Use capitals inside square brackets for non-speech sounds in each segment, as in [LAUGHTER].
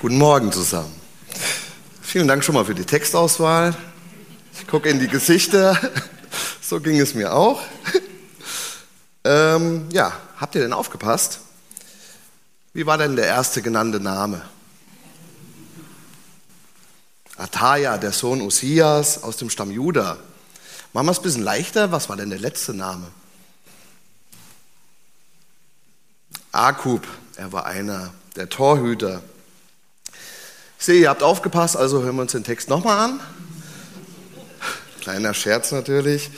Guten Morgen zusammen. Vielen Dank schon mal für die Textauswahl. Ich gucke in die Gesichter. [LAUGHS] So ging es mir auch. [LAUGHS] Ähm, ja, habt ihr denn aufgepasst? Wie war denn der erste genannte Name? Ataja, der Sohn Usias aus dem Stamm Juda. Machen wir es ein bisschen leichter. Was war denn der letzte Name? Akub, er war einer der Torhüter. Ich sehe, ihr habt aufgepasst, also hören wir uns den Text nochmal an. Kleiner Scherz natürlich.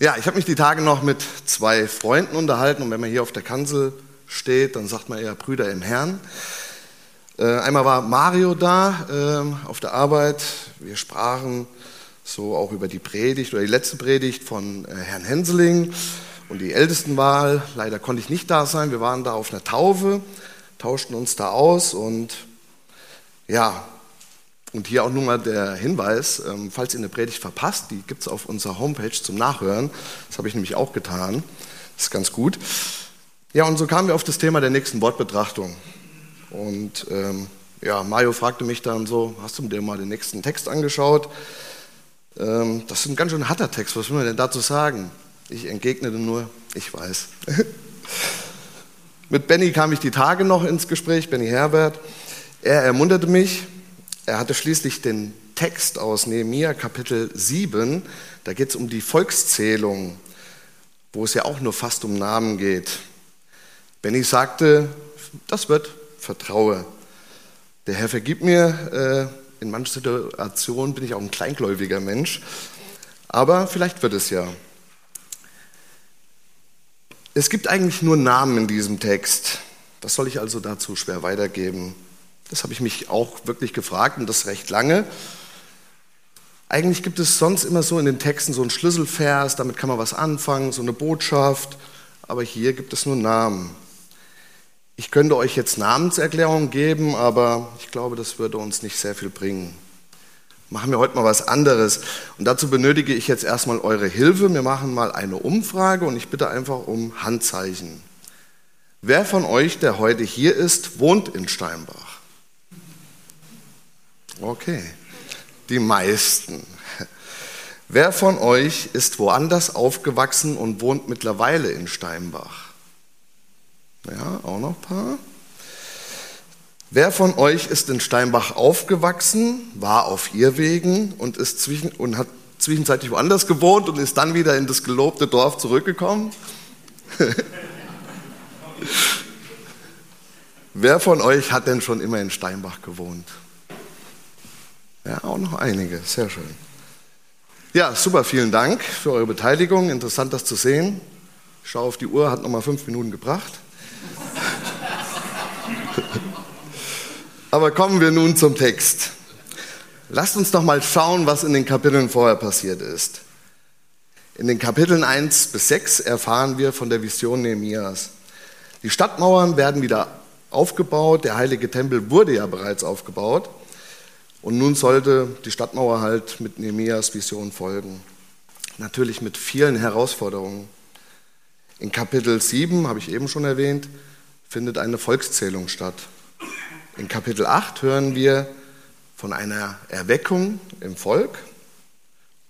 Ja, ich habe mich die Tage noch mit zwei Freunden unterhalten und wenn man hier auf der Kanzel steht, dann sagt man eher Brüder im Herrn. Äh, einmal war Mario da äh, auf der Arbeit. Wir sprachen so auch über die Predigt oder die letzte Predigt von äh, Herrn Henseling und die Ältestenwahl. Leider konnte ich nicht da sein. Wir waren da auf einer Taufe, tauschten uns da aus und ja, und hier auch nur mal der Hinweis, ähm, falls ihr eine Predigt verpasst, die gibt es auf unserer Homepage zum Nachhören. Das habe ich nämlich auch getan. Das ist ganz gut. Ja, und so kamen wir auf das Thema der nächsten Wortbetrachtung. Und ähm, ja, Mario fragte mich dann so, hast du dir mal den nächsten Text angeschaut? Ähm, das ist ein ganz schön harter Text, was will man denn dazu sagen? Ich entgegnete nur, ich weiß. [LAUGHS] Mit Benny kam ich die Tage noch ins Gespräch, Benny Herbert. Er ermunterte mich, er hatte schließlich den Text aus Nehemiah Kapitel 7, da geht es um die Volkszählung, wo es ja auch nur fast um Namen geht. Benny sagte, das wird, vertraue. Der Herr vergibt mir, äh, in manchen Situationen bin ich auch ein kleingläubiger Mensch, aber vielleicht wird es ja. Es gibt eigentlich nur Namen in diesem Text. Was soll ich also dazu schwer weitergeben? Das habe ich mich auch wirklich gefragt und das recht lange. Eigentlich gibt es sonst immer so in den Texten so einen Schlüsselvers, damit kann man was anfangen, so eine Botschaft, aber hier gibt es nur Namen. Ich könnte euch jetzt Namenserklärungen geben, aber ich glaube, das würde uns nicht sehr viel bringen. Machen wir heute mal was anderes. Und dazu benötige ich jetzt erstmal eure Hilfe. Wir machen mal eine Umfrage und ich bitte einfach um Handzeichen. Wer von euch, der heute hier ist, wohnt in Steinbach? Okay, die meisten. Wer von euch ist woanders aufgewachsen und wohnt mittlerweile in Steinbach? Ja, auch noch ein paar. Wer von euch ist in Steinbach aufgewachsen, war auf Irrwegen und, ist zwischen, und hat zwischenzeitlich woanders gewohnt und ist dann wieder in das gelobte Dorf zurückgekommen? [LAUGHS] Wer von euch hat denn schon immer in Steinbach gewohnt? Ja, auch noch einige. Sehr schön. Ja, super, vielen Dank für eure Beteiligung. Interessant, das zu sehen. Ich schaue auf die Uhr, hat noch mal fünf Minuten gebracht. Aber kommen wir nun zum Text. Lasst uns doch mal schauen, was in den Kapiteln vorher passiert ist. In den Kapiteln 1 bis 6 erfahren wir von der Vision Nehemias. Die Stadtmauern werden wieder aufgebaut, der heilige Tempel wurde ja bereits aufgebaut. Und nun sollte die Stadtmauer halt mit Nehemias Vision folgen. Natürlich mit vielen Herausforderungen. In Kapitel 7, habe ich eben schon erwähnt, findet eine Volkszählung statt. In Kapitel 8 hören wir von einer Erweckung im Volk.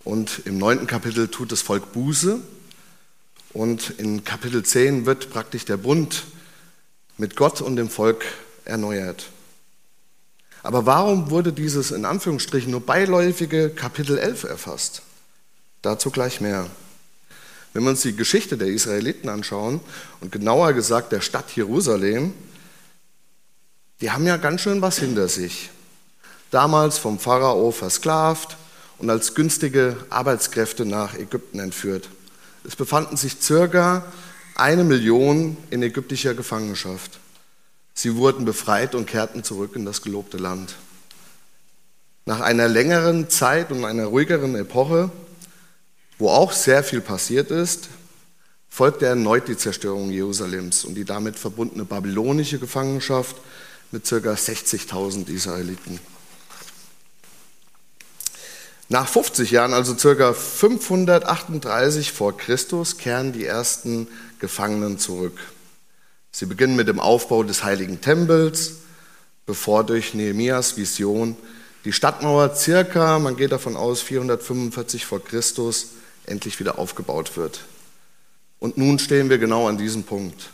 Und im neunten Kapitel tut das Volk Buße. Und in Kapitel 10 wird praktisch der Bund mit Gott und dem Volk erneuert. Aber warum wurde dieses in Anführungsstrichen nur beiläufige Kapitel 11 erfasst? Dazu gleich mehr. Wenn wir uns die Geschichte der Israeliten anschauen und genauer gesagt der Stadt Jerusalem, die haben ja ganz schön was hinter sich. Damals vom Pharao versklavt und als günstige Arbeitskräfte nach Ägypten entführt. Es befanden sich circa eine Million in ägyptischer Gefangenschaft. Sie wurden befreit und kehrten zurück in das gelobte Land. Nach einer längeren Zeit und einer ruhigeren Epoche, wo auch sehr viel passiert ist, folgte erneut die Zerstörung Jerusalems und die damit verbundene babylonische Gefangenschaft mit ca. 60.000 Israeliten. Nach 50 Jahren, also ca. 538 vor Christus, kehren die ersten Gefangenen zurück. Sie beginnen mit dem Aufbau des heiligen Tempels, bevor durch Nehemias Vision die Stadtmauer circa, man geht davon aus, 445 vor Christus endlich wieder aufgebaut wird. Und nun stehen wir genau an diesem Punkt.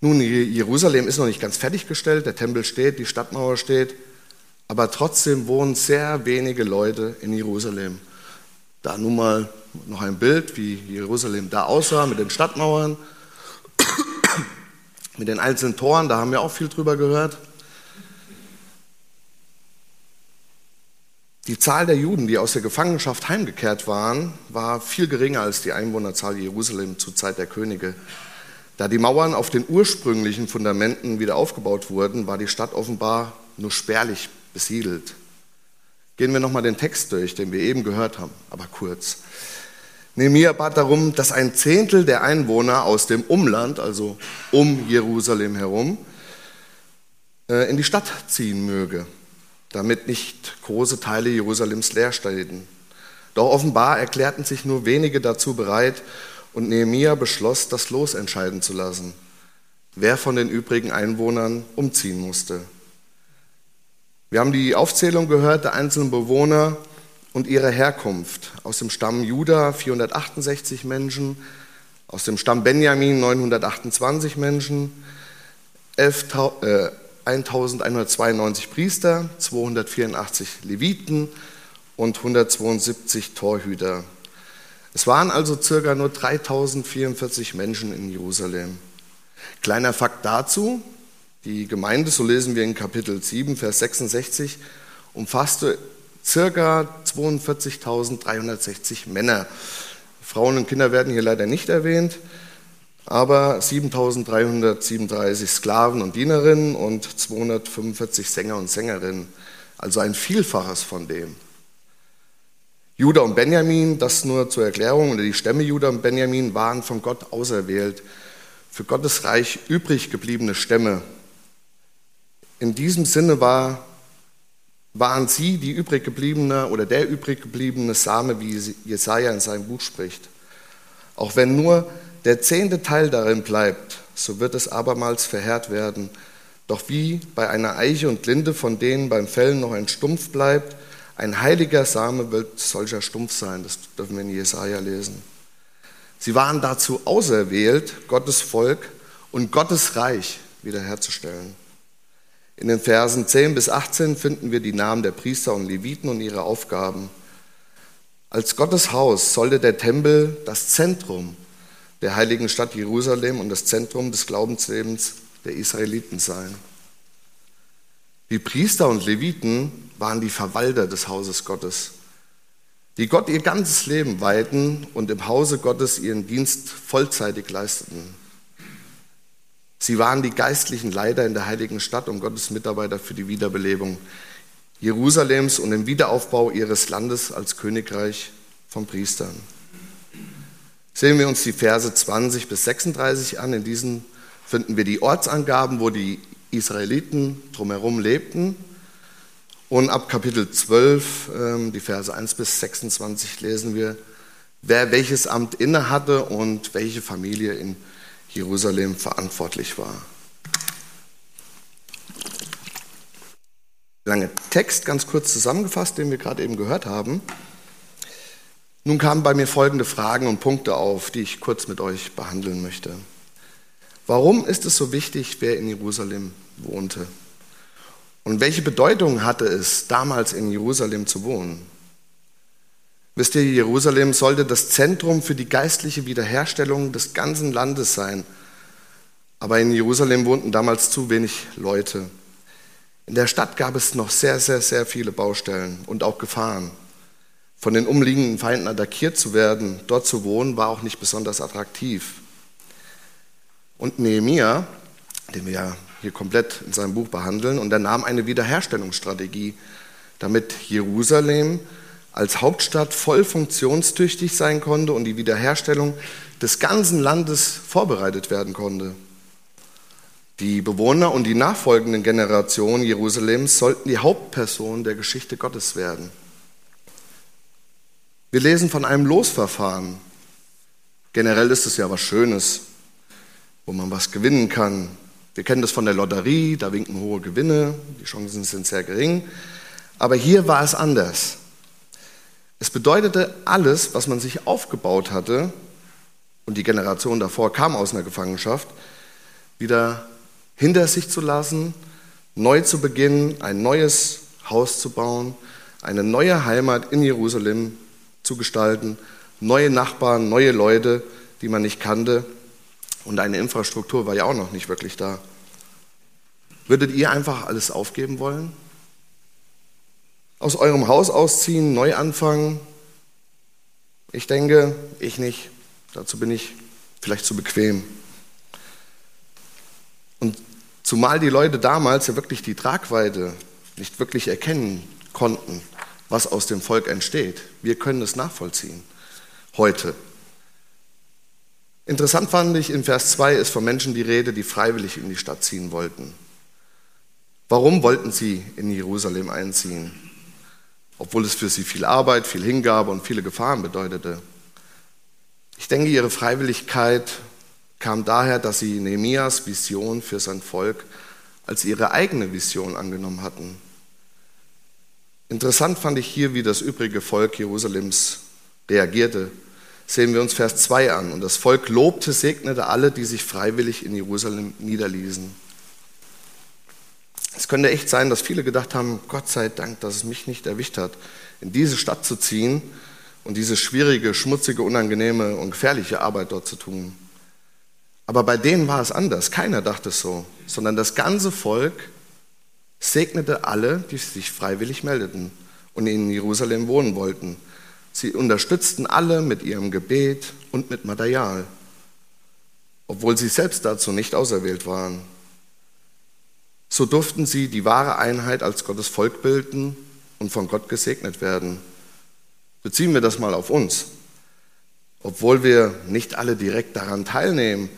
Nun, Jerusalem ist noch nicht ganz fertiggestellt, der Tempel steht, die Stadtmauer steht, aber trotzdem wohnen sehr wenige Leute in Jerusalem. Da nun mal noch ein Bild, wie Jerusalem da aussah mit den Stadtmauern, mit den einzelnen Toren, da haben wir auch viel drüber gehört. Die Zahl der Juden, die aus der Gefangenschaft heimgekehrt waren, war viel geringer als die Einwohnerzahl Jerusalem zur Zeit der Könige. Da die Mauern auf den ursprünglichen Fundamenten wieder aufgebaut wurden, war die Stadt offenbar nur spärlich besiedelt. Gehen wir nochmal den Text durch, den wir eben gehört haben, aber kurz. Nehemiah bat darum, dass ein Zehntel der Einwohner aus dem Umland, also um Jerusalem herum, äh, in die Stadt ziehen möge, damit nicht große Teile Jerusalems leer stehen. Doch offenbar erklärten sich nur wenige dazu bereit, und Nehemia beschloss, das Los entscheiden zu lassen, wer von den übrigen Einwohnern umziehen musste. Wir haben die Aufzählung gehört der einzelnen Bewohner und ihrer Herkunft. Aus dem Stamm Juda 468 Menschen, aus dem Stamm Benjamin 928 Menschen, 11, äh, 1192 Priester, 284 Leviten und 172 Torhüter. Es waren also circa nur 3044 Menschen in Jerusalem. Kleiner Fakt dazu, die Gemeinde, so lesen wir in Kapitel 7, Vers 66, umfasste circa 42.360 Männer. Frauen und Kinder werden hier leider nicht erwähnt, aber 7.337 Sklaven und Dienerinnen und 245 Sänger und Sängerinnen, also ein Vielfaches von dem. Judah und Benjamin, das nur zur Erklärung, oder die Stämme Judah und Benjamin waren von Gott auserwählt, für Gottes Reich übrig gebliebene Stämme. In diesem Sinne war, waren sie die übrig gebliebene oder der übrig gebliebene Same, wie Jesaja in seinem Buch spricht. Auch wenn nur der zehnte Teil darin bleibt, so wird es abermals verheert werden. Doch wie bei einer Eiche und Linde, von denen beim Fällen noch ein Stumpf bleibt, ein heiliger Same wird solcher stumpf sein, das dürfen wir in Jesaja lesen. Sie waren dazu auserwählt, Gottes Volk und Gottes Reich wiederherzustellen. In den Versen 10 bis 18 finden wir die Namen der Priester und Leviten und ihre Aufgaben. Als Gottes Haus sollte der Tempel das Zentrum der heiligen Stadt Jerusalem und das Zentrum des Glaubenslebens der Israeliten sein. Die Priester und Leviten waren die Verwalter des Hauses Gottes, die Gott ihr ganzes Leben weihten und im Hause Gottes ihren Dienst vollzeitig leisteten. Sie waren die geistlichen Leiter in der heiligen Stadt und Gottes Mitarbeiter für die Wiederbelebung Jerusalems und den Wiederaufbau ihres Landes als Königreich von Priestern. Sehen wir uns die Verse 20 bis 36 an. In diesen finden wir die Ortsangaben, wo die Israeliten drumherum lebten. Und ab Kapitel 12, ähm, die Verse 1 bis 26, lesen wir, wer welches Amt inne hatte und welche Familie in Jerusalem verantwortlich war. Lange Text, ganz kurz zusammengefasst, den wir gerade eben gehört haben. Nun kamen bei mir folgende Fragen und Punkte auf, die ich kurz mit euch behandeln möchte. Warum ist es so wichtig, wer in Jerusalem wohnte? Und welche Bedeutung hatte es, damals in Jerusalem zu wohnen? Wisst ihr, Jerusalem sollte das Zentrum für die geistliche Wiederherstellung des ganzen Landes sein. Aber in Jerusalem wohnten damals zu wenig Leute. In der Stadt gab es noch sehr, sehr, sehr viele Baustellen und auch Gefahren. Von den umliegenden Feinden attackiert zu werden, dort zu wohnen, war auch nicht besonders attraktiv. Und Nehemia, den wir ja hier komplett in seinem Buch behandeln, und er nahm eine Wiederherstellungsstrategie, damit Jerusalem als Hauptstadt voll funktionstüchtig sein konnte und die Wiederherstellung des ganzen Landes vorbereitet werden konnte. Die Bewohner und die nachfolgenden Generationen Jerusalems sollten die Hauptperson der Geschichte Gottes werden. Wir lesen von einem Losverfahren. Generell ist es ja was Schönes, wo man was gewinnen kann. Wir kennen das von der Lotterie, da winken hohe Gewinne, die Chancen sind sehr gering. Aber hier war es anders. Es bedeutete, alles, was man sich aufgebaut hatte, und die Generation davor kam aus einer Gefangenschaft, wieder hinter sich zu lassen, neu zu beginnen, ein neues Haus zu bauen, eine neue Heimat in Jerusalem zu gestalten, neue Nachbarn, neue Leute, die man nicht kannte. Und eine Infrastruktur war ja auch noch nicht wirklich da. Würdet ihr einfach alles aufgeben wollen? Aus eurem Haus ausziehen, neu anfangen? Ich denke, ich nicht. Dazu bin ich vielleicht zu bequem. Und zumal die Leute damals ja wirklich die Tragweite nicht wirklich erkennen konnten, was aus dem Volk entsteht. Wir können es nachvollziehen. Heute. Interessant fand ich, in Vers 2 ist von Menschen die Rede, die freiwillig in die Stadt ziehen wollten. Warum wollten sie in Jerusalem einziehen? Obwohl es für sie viel Arbeit, viel Hingabe und viele Gefahren bedeutete. Ich denke, ihre Freiwilligkeit kam daher, dass sie Nehemias Vision für sein Volk als ihre eigene Vision angenommen hatten. Interessant fand ich hier, wie das übrige Volk Jerusalems reagierte. Sehen wir uns Vers 2 an. Und das Volk lobte, segnete alle, die sich freiwillig in Jerusalem niederließen. Es könnte echt sein, dass viele gedacht haben, Gott sei Dank, dass es mich nicht erwischt hat, in diese Stadt zu ziehen und diese schwierige, schmutzige, unangenehme und gefährliche Arbeit dort zu tun. Aber bei denen war es anders. Keiner dachte es so, sondern das ganze Volk segnete alle, die sich freiwillig meldeten und in Jerusalem wohnen wollten. Sie unterstützten alle mit ihrem Gebet und mit Material, obwohl sie selbst dazu nicht auserwählt waren. So durften sie die wahre Einheit als Gottes Volk bilden und von Gott gesegnet werden. Beziehen wir das mal auf uns. Obwohl wir nicht alle direkt daran teilnehmen,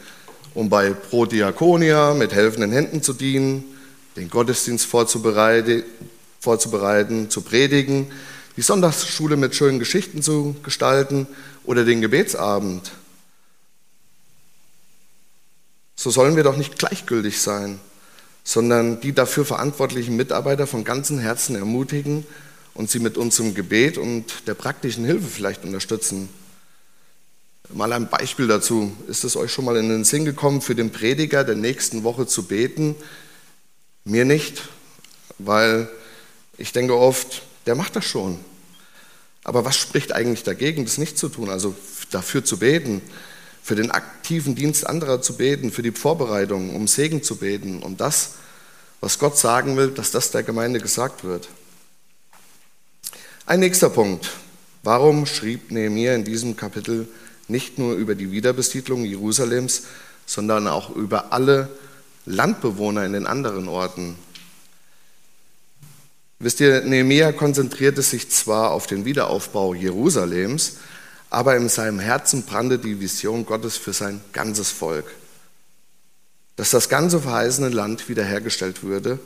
um bei Pro Diakonia mit helfenden Händen zu dienen, den Gottesdienst vorzubereiten, vorzubereiten, zu predigen, die Sonntagsschule mit schönen Geschichten zu gestalten oder den Gebetsabend. So sollen wir doch nicht gleichgültig sein, sondern die dafür verantwortlichen Mitarbeiter von ganzem Herzen ermutigen und sie mit unserem Gebet und der praktischen Hilfe vielleicht unterstützen. Mal ein Beispiel dazu. Ist es euch schon mal in den Sinn gekommen, für den Prediger der nächsten Woche zu beten, mir nicht, weil ich denke oft, der macht das schon. Aber was spricht eigentlich dagegen, das nicht zu tun? Also dafür zu beten, für den aktiven Dienst anderer zu beten, für die Vorbereitung, um Segen zu beten, um das, was Gott sagen will, dass das der Gemeinde gesagt wird. Ein nächster Punkt. Warum schrieb Nehemiah in diesem Kapitel nicht nur über die Wiederbesiedlung Jerusalems, sondern auch über alle Landbewohner in den anderen Orten. Wisst ihr, Nehemiah konzentrierte sich zwar auf den Wiederaufbau Jerusalems, aber in seinem Herzen brannte die Vision Gottes für sein ganzes Volk. Dass das ganze verheißene Land wiederhergestellt würde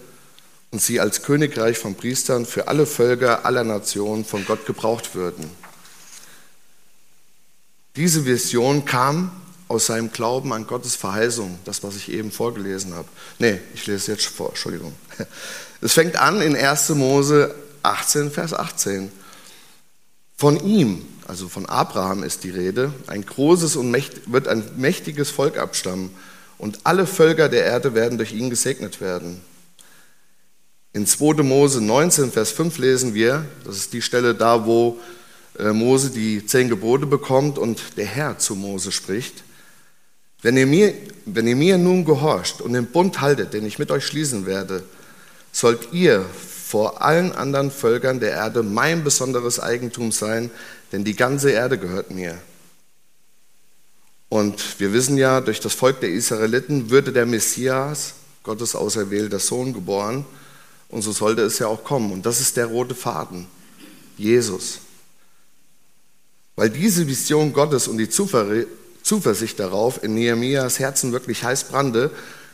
und sie als Königreich von Priestern für alle Völker aller Nationen von Gott gebraucht würden. Diese Vision kam aus seinem Glauben an Gottes Verheißung, das, was ich eben vorgelesen habe. Nee, ich lese jetzt vor, Entschuldigung. [LAUGHS] Es fängt an in 1. Mose 18, Vers 18. Von ihm, also von Abraham ist die Rede, ein großes und mächt, wird ein mächtiges Volk abstammen und alle Völker der Erde werden durch ihn gesegnet werden. In 2. Mose 19, Vers 5 lesen wir, das ist die Stelle da, wo äh, Mose die zehn Gebote bekommt und der Herr zu Mose spricht. Wenn ihr, mir, wenn ihr mir nun gehorcht und den Bund haltet, den ich mit euch schließen werde, sollt ihr vor allen anderen Völkern der Erde mein besonderes Eigentum sein, denn die ganze Erde gehört mir. Und wir wissen ja, durch das Volk der Israeliten würde der Messias, Gottes auserwählter Sohn, geboren. Und so sollte es ja auch kommen. Und das ist der rote Faden, Jesus. Weil diese Vision Gottes und die Zuversicht darauf in Nehemias Herzen wirklich heiß brannte,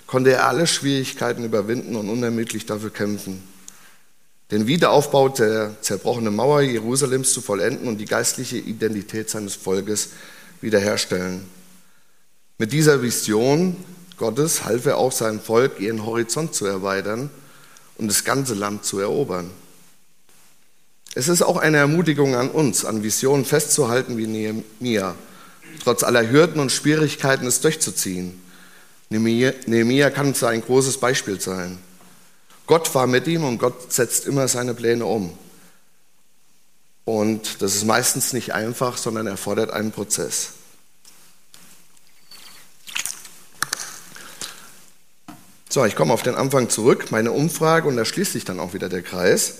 konnte er alle Schwierigkeiten überwinden und unermüdlich dafür kämpfen. Den Wiederaufbau der zerbrochenen Mauer Jerusalems zu vollenden und die geistliche Identität seines Volkes wiederherstellen. Mit dieser Vision Gottes half er auch seinem Volk, ihren Horizont zu erweitern und das ganze Land zu erobern. Es ist auch eine Ermutigung an uns, an Visionen festzuhalten wie Nehemia, trotz aller Hürden und Schwierigkeiten es durchzuziehen. Nehemia kann uns ein großes Beispiel sein. Gott war mit ihm und Gott setzt immer seine Pläne um. Und das ist meistens nicht einfach, sondern erfordert einen Prozess. So, ich komme auf den Anfang zurück, meine Umfrage, und da schließt sich dann auch wieder der Kreis.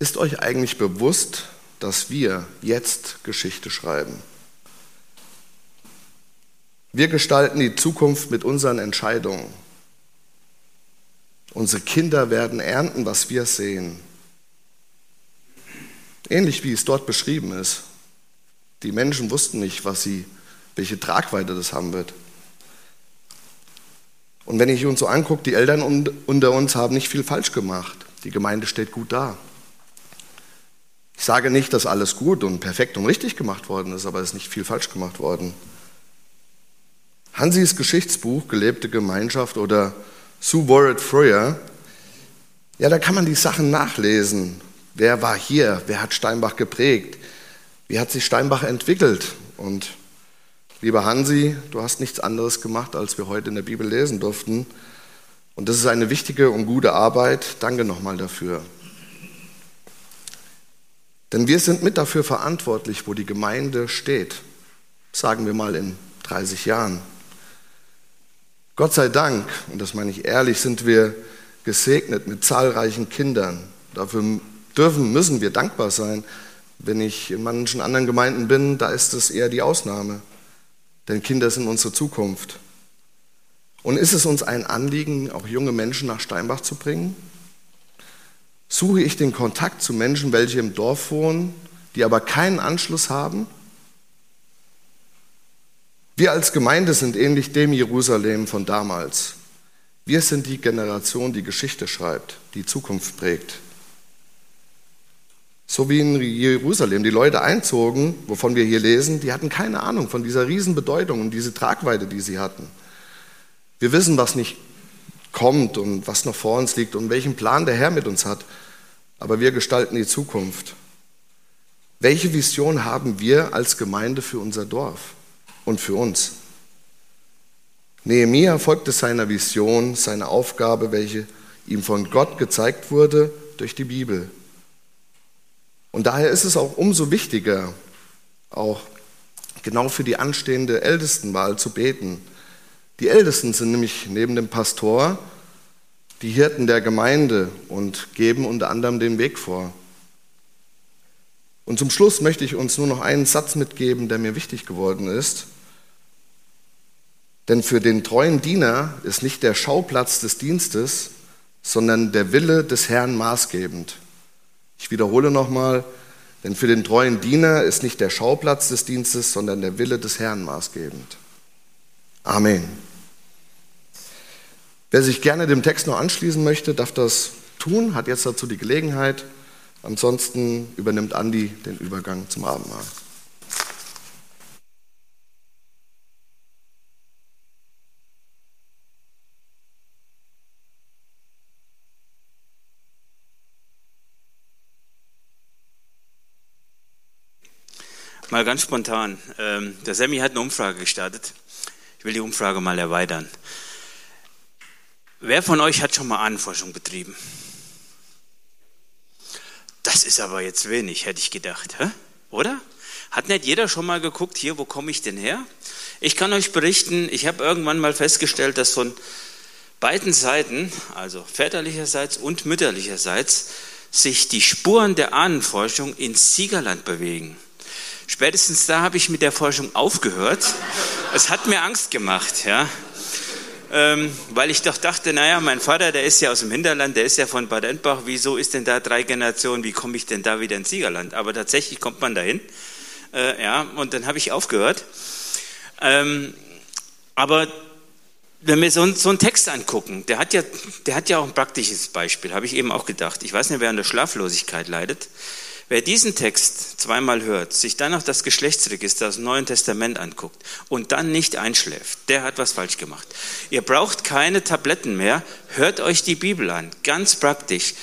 Ist euch eigentlich bewusst, dass wir jetzt Geschichte schreiben? Wir gestalten die Zukunft mit unseren Entscheidungen. Unsere Kinder werden ernten, was wir sehen. Ähnlich wie es dort beschrieben ist. Die Menschen wussten nicht, was sie, welche Tragweite das haben wird. Und wenn ich uns so angucke, die Eltern unter uns haben nicht viel falsch gemacht. Die Gemeinde steht gut da. Ich sage nicht, dass alles gut und perfekt und richtig gemacht worden ist, aber es ist nicht viel falsch gemacht worden. Hansis Geschichtsbuch Gelebte Gemeinschaft oder Sue Warrett Freuer, ja, da kann man die Sachen nachlesen. Wer war hier? Wer hat Steinbach geprägt? Wie hat sich Steinbach entwickelt? Und lieber Hansi, du hast nichts anderes gemacht, als wir heute in der Bibel lesen durften. Und das ist eine wichtige und gute Arbeit. Danke nochmal dafür. Denn wir sind mit dafür verantwortlich, wo die Gemeinde steht. Sagen wir mal in 30 Jahren. Gott sei Dank, und das meine ich ehrlich, sind wir gesegnet mit zahlreichen Kindern. Dafür dürfen, müssen wir dankbar sein. Wenn ich in manchen anderen Gemeinden bin, da ist es eher die Ausnahme. Denn Kinder sind unsere Zukunft. Und ist es uns ein Anliegen, auch junge Menschen nach Steinbach zu bringen? Suche ich den Kontakt zu Menschen, welche im Dorf wohnen, die aber keinen Anschluss haben? Wir als Gemeinde sind ähnlich dem Jerusalem von damals. Wir sind die Generation, die Geschichte schreibt, die Zukunft prägt. So wie in Jerusalem die Leute einzogen, wovon wir hier lesen, die hatten keine Ahnung von dieser Riesenbedeutung und diese Tragweite, die sie hatten. Wir wissen, was nicht kommt und was noch vor uns liegt und welchen Plan der Herr mit uns hat, aber wir gestalten die Zukunft. Welche Vision haben wir als Gemeinde für unser Dorf? Und für uns. Nehemia folgte seiner Vision, seiner Aufgabe, welche ihm von Gott gezeigt wurde durch die Bibel. Und daher ist es auch umso wichtiger, auch genau für die anstehende Ältestenwahl zu beten. Die Ältesten sind nämlich neben dem Pastor die Hirten der Gemeinde und geben unter anderem den Weg vor. Und zum Schluss möchte ich uns nur noch einen Satz mitgeben, der mir wichtig geworden ist. Denn für den treuen Diener ist nicht der Schauplatz des Dienstes, sondern der Wille des Herrn maßgebend. Ich wiederhole nochmal, denn für den treuen Diener ist nicht der Schauplatz des Dienstes, sondern der Wille des Herrn maßgebend. Amen. Wer sich gerne dem Text noch anschließen möchte, darf das tun, hat jetzt dazu die Gelegenheit. Ansonsten übernimmt Andi den Übergang zum Abendmahl. Mal ganz spontan. Ähm, der Sammy hat eine Umfrage gestartet. Ich will die Umfrage mal erweitern. Wer von euch hat schon mal Ahnenforschung betrieben? Das ist aber jetzt wenig, hätte ich gedacht, hä? oder? Hat nicht jeder schon mal geguckt, hier, wo komme ich denn her? Ich kann euch berichten, ich habe irgendwann mal festgestellt, dass von beiden Seiten, also väterlicherseits und mütterlicherseits, sich die Spuren der Ahnenforschung ins Siegerland bewegen. Spätestens da habe ich mit der Forschung aufgehört. Es hat mir Angst gemacht, ja. Ähm, weil ich doch dachte, naja, mein Vater, der ist ja aus dem Hinterland, der ist ja von Bad Endbach, wieso ist denn da drei Generationen, wie komme ich denn da wieder ins Siegerland? Aber tatsächlich kommt man dahin, äh, ja, und dann habe ich aufgehört. Ähm, aber wenn wir so, so, einen Text angucken, der hat, ja, der hat ja auch ein praktisches Beispiel, habe ich eben auch gedacht. Ich weiß nicht, wer an der Schlaflosigkeit leidet. Wer diesen Text zweimal hört, sich dann noch das Geschlechtsregister aus dem Neuen Testament anguckt und dann nicht einschläft, der hat was falsch gemacht. Ihr braucht keine Tabletten mehr, hört euch die Bibel an, ganz praktisch.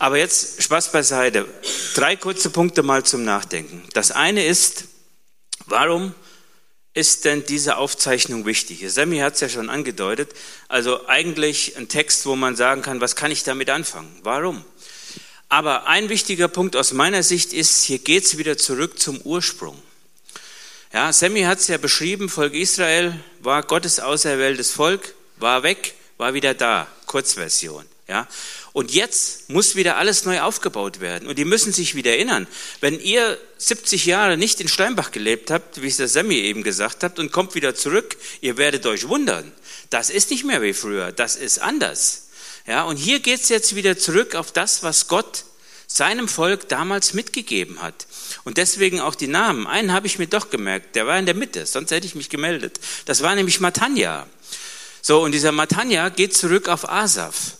Aber jetzt Spaß beiseite. Drei kurze Punkte mal zum Nachdenken. Das eine ist, warum ist denn diese Aufzeichnung wichtig? Sammy hat es ja schon angedeutet. Also eigentlich ein Text, wo man sagen kann, was kann ich damit anfangen? Warum? Aber ein wichtiger Punkt aus meiner Sicht ist, hier geht es wieder zurück zum Ursprung. Ja, Sammy hat es ja beschrieben, Volk Israel war Gottes auserwähltes Volk, war weg, war wieder da. Kurzversion. Ja, und jetzt muss wieder alles neu aufgebaut werden. Und die müssen sich wieder erinnern. Wenn ihr 70 Jahre nicht in Steinbach gelebt habt, wie es der Sammy eben gesagt hat, und kommt wieder zurück, ihr werdet euch wundern. Das ist nicht mehr wie früher. Das ist anders. Ja, und hier geht's jetzt wieder zurück auf das, was Gott seinem Volk damals mitgegeben hat. Und deswegen auch die Namen. Einen habe ich mir doch gemerkt, der war in der Mitte, sonst hätte ich mich gemeldet. Das war nämlich Matanja. So, und dieser Matanja geht zurück auf Asaf.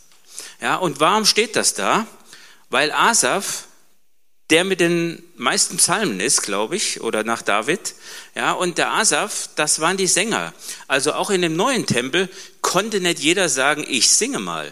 Ja, und warum steht das da? Weil Asaf der mit den meisten Psalmen ist, glaube ich, oder nach David. Ja, und der Asaf, das waren die Sänger. Also auch in dem neuen Tempel konnte nicht jeder sagen, ich singe mal,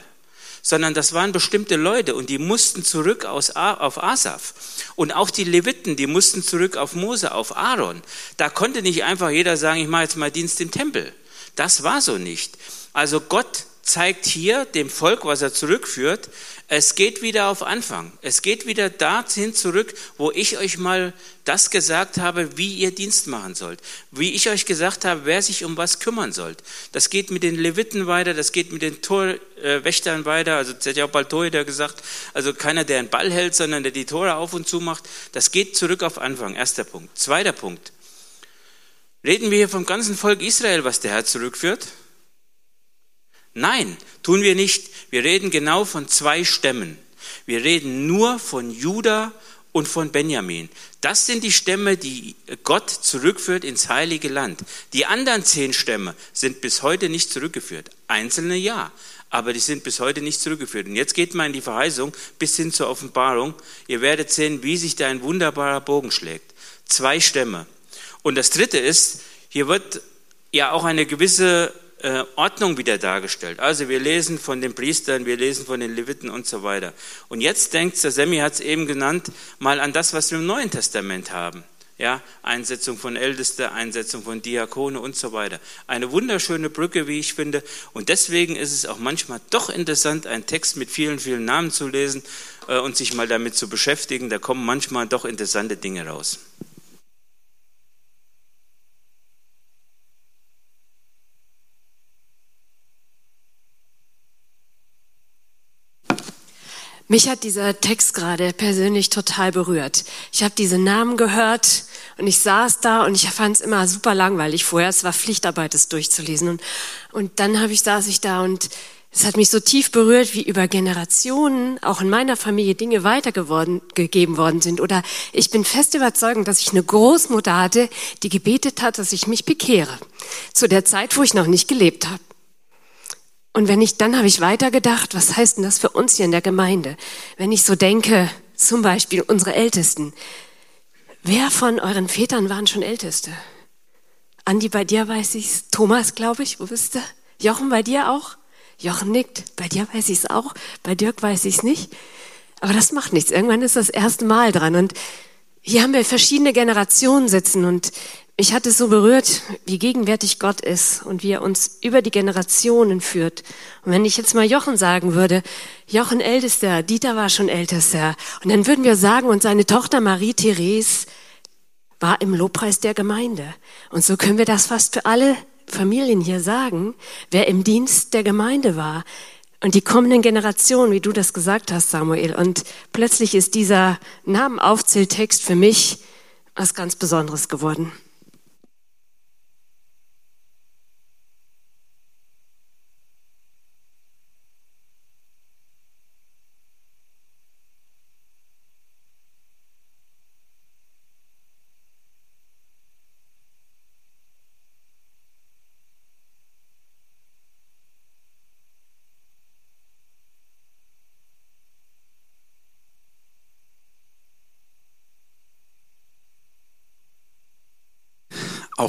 sondern das waren bestimmte Leute und die mussten zurück aus, auf Asaf. Und auch die Leviten, die mussten zurück auf Mose, auf Aaron. Da konnte nicht einfach jeder sagen, ich mache jetzt mal Dienst im Tempel. Das war so nicht. Also Gott zeigt hier dem Volk, was er zurückführt, es geht wieder auf Anfang. Es geht wieder dahin zurück, wo ich euch mal das gesagt habe, wie ihr Dienst machen sollt. Wie ich euch gesagt habe, wer sich um was kümmern sollt. Das geht mit den Leviten weiter, das geht mit den Torwächtern weiter. Also, das hat ja auch bald Torhüter gesagt. Also, keiner, der einen Ball hält, sondern der die Tore auf und zu macht. Das geht zurück auf Anfang. Erster Punkt. Zweiter Punkt. Reden wir hier vom ganzen Volk Israel, was der Herr zurückführt? Nein, tun wir nicht. Wir reden genau von zwei Stämmen. Wir reden nur von Juda und von Benjamin. Das sind die Stämme, die Gott zurückführt ins heilige Land. Die anderen zehn Stämme sind bis heute nicht zurückgeführt. Einzelne ja, aber die sind bis heute nicht zurückgeführt. Und jetzt geht man in die Verheißung bis hin zur Offenbarung. Ihr werdet sehen, wie sich da ein wunderbarer Bogen schlägt. Zwei Stämme. Und das Dritte ist, hier wird ja auch eine gewisse Ordnung wieder dargestellt. Also wir lesen von den Priestern, wir lesen von den Leviten und so weiter. Und jetzt denkt, der Semi hat es eben genannt, mal an das, was wir im Neuen Testament haben. Ja, Einsetzung von Älteste, Einsetzung von Diakone und so weiter. Eine wunderschöne Brücke, wie ich finde. Und deswegen ist es auch manchmal doch interessant, einen Text mit vielen, vielen Namen zu lesen äh, und sich mal damit zu beschäftigen. Da kommen manchmal doch interessante Dinge raus. Mich hat dieser Text gerade persönlich total berührt. Ich habe diese Namen gehört und ich saß da und ich fand es immer super langweilig vorher. Es war Pflichtarbeit, es durchzulesen. Und, und dann habe ich, saß ich da und es hat mich so tief berührt, wie über Generationen auch in meiner Familie Dinge weitergegeben worden sind. Oder ich bin fest überzeugt, dass ich eine Großmutter hatte, die gebetet hat, dass ich mich bekehre. Zu der Zeit, wo ich noch nicht gelebt habe. Und wenn ich, dann habe ich weitergedacht, was heißt denn das für uns hier in der Gemeinde? Wenn ich so denke, zum Beispiel unsere Ältesten. Wer von euren Vätern waren schon Älteste? Andi, bei dir weiß ich's. Thomas, glaube ich, wo bist du? Jochen, bei dir auch? Jochen nickt. Bei dir weiß ich's auch. Bei Dirk weiß ich's nicht. Aber das macht nichts. Irgendwann ist das erste Mal dran. Und hier haben wir verschiedene Generationen sitzen und ich hatte so berührt, wie gegenwärtig Gott ist und wie er uns über die Generationen führt. Und wenn ich jetzt mal Jochen sagen würde, Jochen ältester, Dieter war schon ältester, und dann würden wir sagen, und seine Tochter Marie-Therese war im Lobpreis der Gemeinde. Und so können wir das fast für alle Familien hier sagen, wer im Dienst der Gemeinde war. Und die kommenden Generationen, wie du das gesagt hast, Samuel. Und plötzlich ist dieser Namenaufzähltext für mich was ganz Besonderes geworden.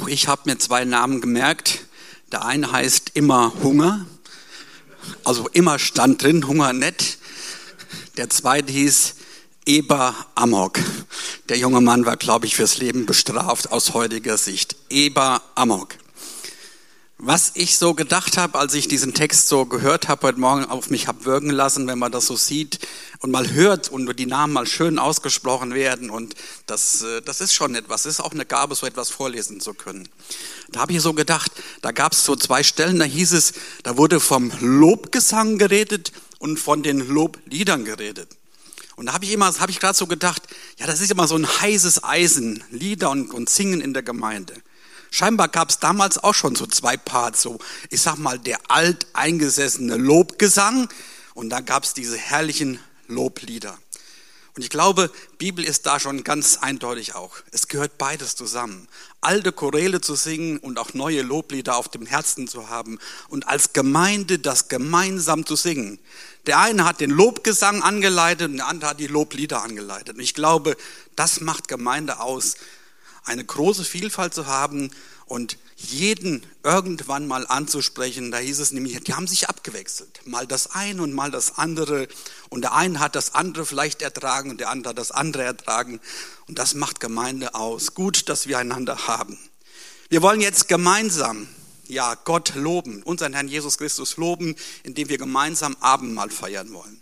Auch ich habe mir zwei Namen gemerkt. Der eine heißt immer Hunger, also immer stand drin, Hunger nett. Der zweite hieß Eber Amok. Der junge Mann war, glaube ich, fürs Leben bestraft aus heutiger Sicht. Eber Amok. Was ich so gedacht habe, als ich diesen Text so gehört habe heute Morgen auf mich habe wirken lassen, wenn man das so sieht und mal hört und die Namen mal schön ausgesprochen werden und das, äh, das ist schon etwas, ist auch eine Gabe, so etwas vorlesen zu können. Da habe ich so gedacht, da gab es so zwei Stellen, da hieß es, da wurde vom Lobgesang geredet und von den Lobliedern geredet. Und da habe ich immer, habe ich gerade so gedacht, ja, das ist immer so ein heißes Eisen, Lieder und, und Singen in der Gemeinde. Scheinbar gab es damals auch schon so zwei Parts, so ich sag mal der alteingesessene Lobgesang und dann gab es diese herrlichen Loblieder. Und ich glaube, Bibel ist da schon ganz eindeutig auch. Es gehört beides zusammen. Alte Choräle zu singen und auch neue Loblieder auf dem Herzen zu haben und als Gemeinde das gemeinsam zu singen. Der eine hat den Lobgesang angeleitet und der andere hat die Loblieder angeleitet. Und ich glaube, das macht Gemeinde aus eine große Vielfalt zu haben und jeden irgendwann mal anzusprechen. Da hieß es nämlich, die haben sich abgewechselt. Mal das eine und mal das andere. Und der eine hat das andere vielleicht ertragen und der andere hat das andere ertragen. Und das macht Gemeinde aus. Gut, dass wir einander haben. Wir wollen jetzt gemeinsam, ja, Gott loben, unseren Herrn Jesus Christus loben, indem wir gemeinsam Abendmahl feiern wollen.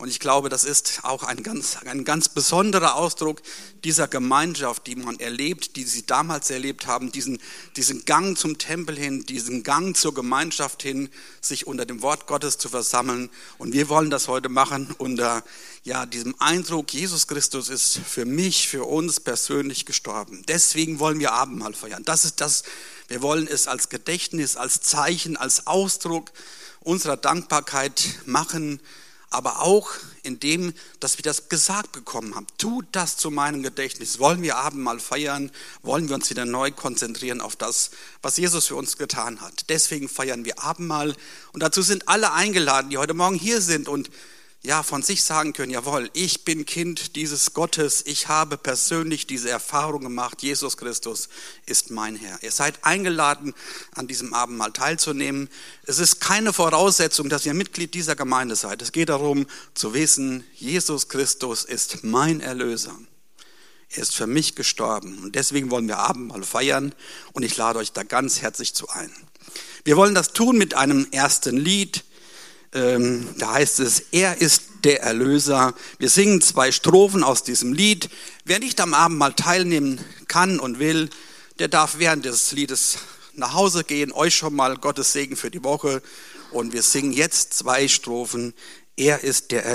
Und ich glaube, das ist auch ein ganz, ein ganz besonderer Ausdruck dieser Gemeinschaft, die man erlebt, die sie damals erlebt haben, diesen, diesen Gang zum Tempel hin, diesen Gang zur Gemeinschaft hin, sich unter dem Wort Gottes zu versammeln. Und wir wollen das heute machen unter ja, diesem Eindruck, Jesus Christus ist für mich, für uns persönlich gestorben. Deswegen wollen wir Abendmahl feiern. Das ist das, wir wollen es als Gedächtnis, als Zeichen, als Ausdruck unserer Dankbarkeit machen aber auch in dem, dass wir das gesagt bekommen haben. Tut das zu meinem Gedächtnis. Wollen wir Abendmahl feiern? Wollen wir uns wieder neu konzentrieren auf das, was Jesus für uns getan hat? Deswegen feiern wir Abendmahl. Und dazu sind alle eingeladen, die heute Morgen hier sind und ja, von sich sagen können, jawohl, ich bin Kind dieses Gottes, ich habe persönlich diese Erfahrung gemacht, Jesus Christus ist mein Herr. Ihr seid eingeladen, an diesem Abendmahl teilzunehmen. Es ist keine Voraussetzung, dass ihr Mitglied dieser Gemeinde seid. Es geht darum zu wissen, Jesus Christus ist mein Erlöser. Er ist für mich gestorben und deswegen wollen wir Abendmahl feiern und ich lade euch da ganz herzlich zu ein. Wir wollen das tun mit einem ersten Lied ähm, da heißt es, er ist der Erlöser. Wir singen zwei Strophen aus diesem Lied. Wer nicht am Abend mal teilnehmen kann und will, der darf während des Liedes nach Hause gehen. Euch schon mal Gottes Segen für die Woche. Und wir singen jetzt zwei Strophen. Er ist der Erlöser.